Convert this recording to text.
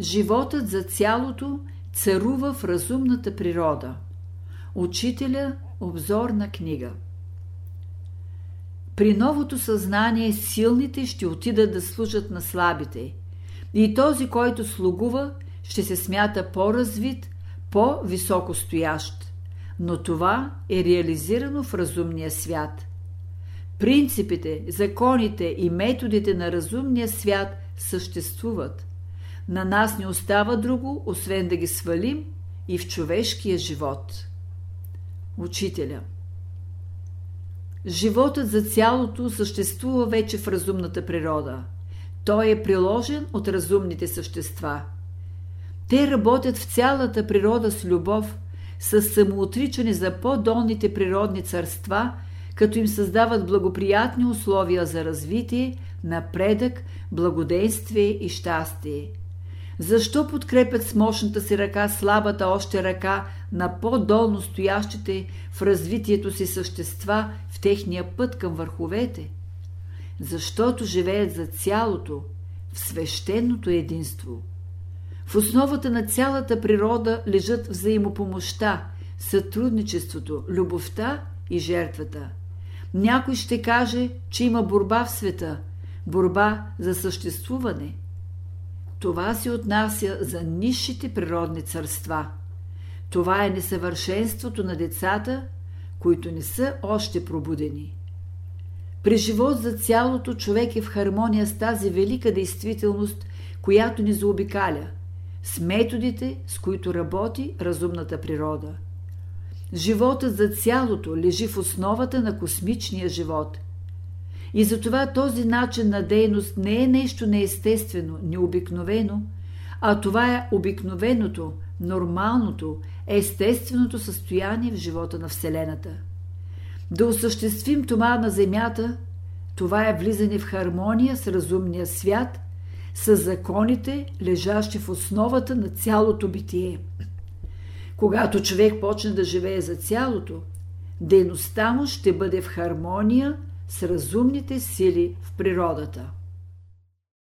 Животът за цялото царува в разумната природа. Учителя – обзорна книга. При новото съзнание силните ще отидат да служат на слабите. И този, който слугува, ще се смята по-развит, по-високо стоящ. Но това е реализирано в разумния свят. Принципите, законите и методите на разумния свят съществуват. На нас не остава друго, освен да ги свалим и в човешкия живот. Учителя Животът за цялото съществува вече в разумната природа. Той е приложен от разумните същества. Те работят в цялата природа с любов, с самоотричане за по-долните природни царства, като им създават благоприятни условия за развитие, напредък, благоденствие и щастие. Защо подкрепят с мощната си ръка слабата още ръка на по-долно стоящите в развитието си същества в техния път към върховете? Защото живеят за цялото, в свещеното единство. В основата на цялата природа лежат взаимопомощта, сътрудничеството, любовта и жертвата. Някой ще каже, че има борба в света, борба за съществуване – това се отнася за низшите природни царства. Това е несъвършенството на децата, които не са още пробудени. При живот за цялото човек е в хармония с тази велика действителност, която ни заобикаля, с методите, с които работи разумната природа. Животът за цялото лежи в основата на космичния живот – и затова този начин на дейност не е нещо неестествено, необикновено, а това е обикновеното, нормалното, естественото състояние в живота на Вселената. Да осъществим това на Земята, това е влизане в хармония с разумния свят, с законите, лежащи в основата на цялото битие. Когато човек почне да живее за цялото, дейността му ще бъде в хармония с разумните сили в природата.